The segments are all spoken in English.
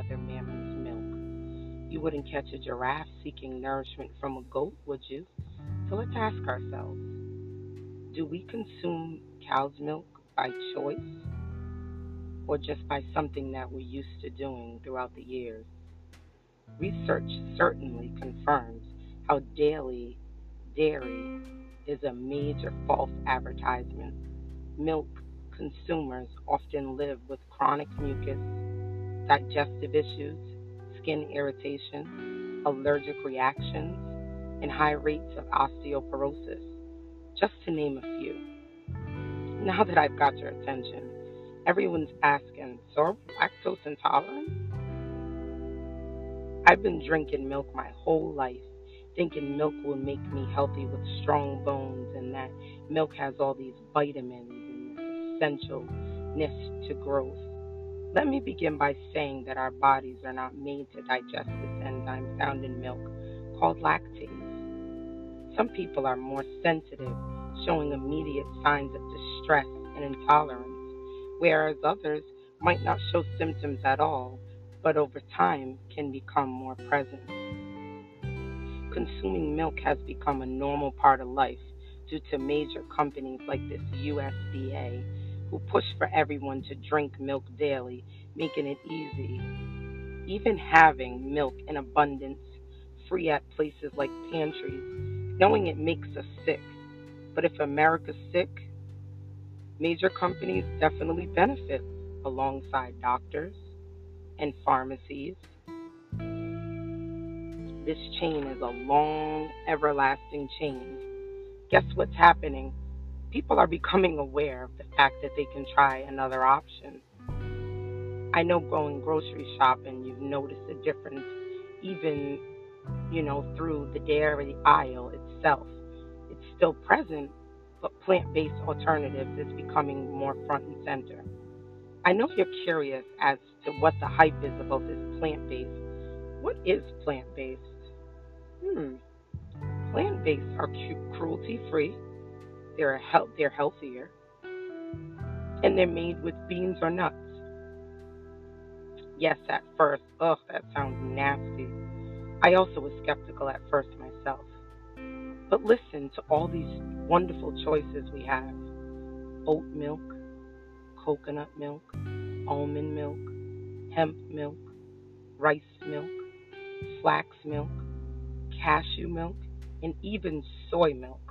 another mammal's milk. You wouldn't catch a giraffe seeking nourishment from a goat, would you? So let's ask ourselves do we consume cow's milk by choice or just by something that we're used to doing throughout the years? Research certainly confirms how daily dairy is a major false advertisement. Milk consumers often live with chronic mucus, digestive issues, skin irritation, allergic reactions, and high rates of osteoporosis, just to name a few. Now that I've got your attention, everyone's asking, so are lactose intolerant? I've been drinking milk my whole life, thinking milk will make me healthy with strong bones and that milk has all these vitamins and essentialness to growth. Let me begin by saying that our bodies are not made to digest this enzyme found in milk called lactase. Some people are more sensitive, showing immediate signs of distress and intolerance, whereas others might not show symptoms at all, but over time can become more present. Consuming milk has become a normal part of life due to major companies like this USDA who push for everyone to drink milk daily, making it easy. Even having milk in abundance, free at places like pantries, knowing it makes us sick. But if America's sick, major companies definitely benefit alongside doctors and pharmacies. This chain is a long, everlasting chain. Guess what's happening? People are becoming aware of the fact that they can try another option. I know going grocery shopping, you've noticed a difference, even, you know, through the dairy aisle itself. It's still present, but plant based alternatives is becoming more front and center. I know you're curious as to what the hype is about this plant based. What is plant based? Hmm. Plant based are cruelty free they're he- they're healthier, and they're made with beans or nuts. Yes, at first, ugh, that sounds nasty. I also was skeptical at first myself. But listen to all these wonderful choices we have oat milk, coconut milk, almond milk, hemp milk, rice milk, flax milk, cashew milk, and even soy milk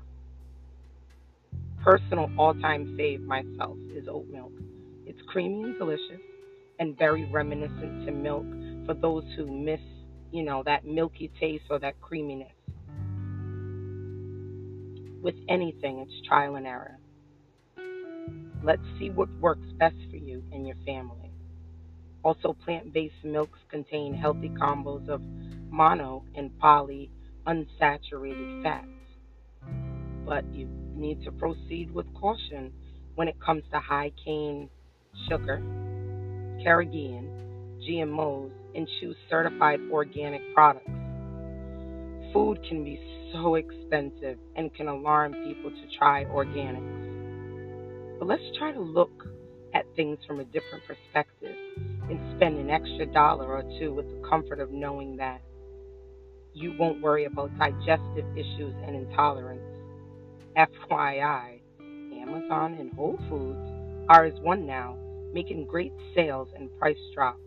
personal all time fave myself is oat milk. It's creamy and delicious and very reminiscent to milk for those who miss, you know, that milky taste or that creaminess. With anything, it's trial and error. Let's see what works best for you and your family. Also, plant based milks contain healthy combos of mono and poly unsaturated fats. But you need to proceed with caution when it comes to high cane sugar, carrageenan, GMOs, and choose certified organic products. Food can be so expensive and can alarm people to try organics. But let's try to look at things from a different perspective and spend an extra dollar or two with the comfort of knowing that you won't worry about digestive issues and intolerance FYI, Amazon and Whole Foods are as one now, making great sales and price drops.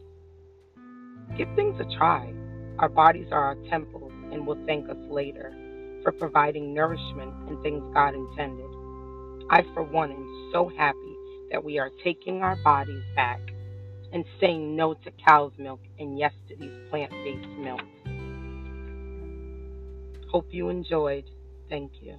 Give things a try. Our bodies are our temples and will thank us later for providing nourishment and things God intended. I, for one, am so happy that we are taking our bodies back and saying no to cow's milk and yes to these plant based milks. Hope you enjoyed. Thank you.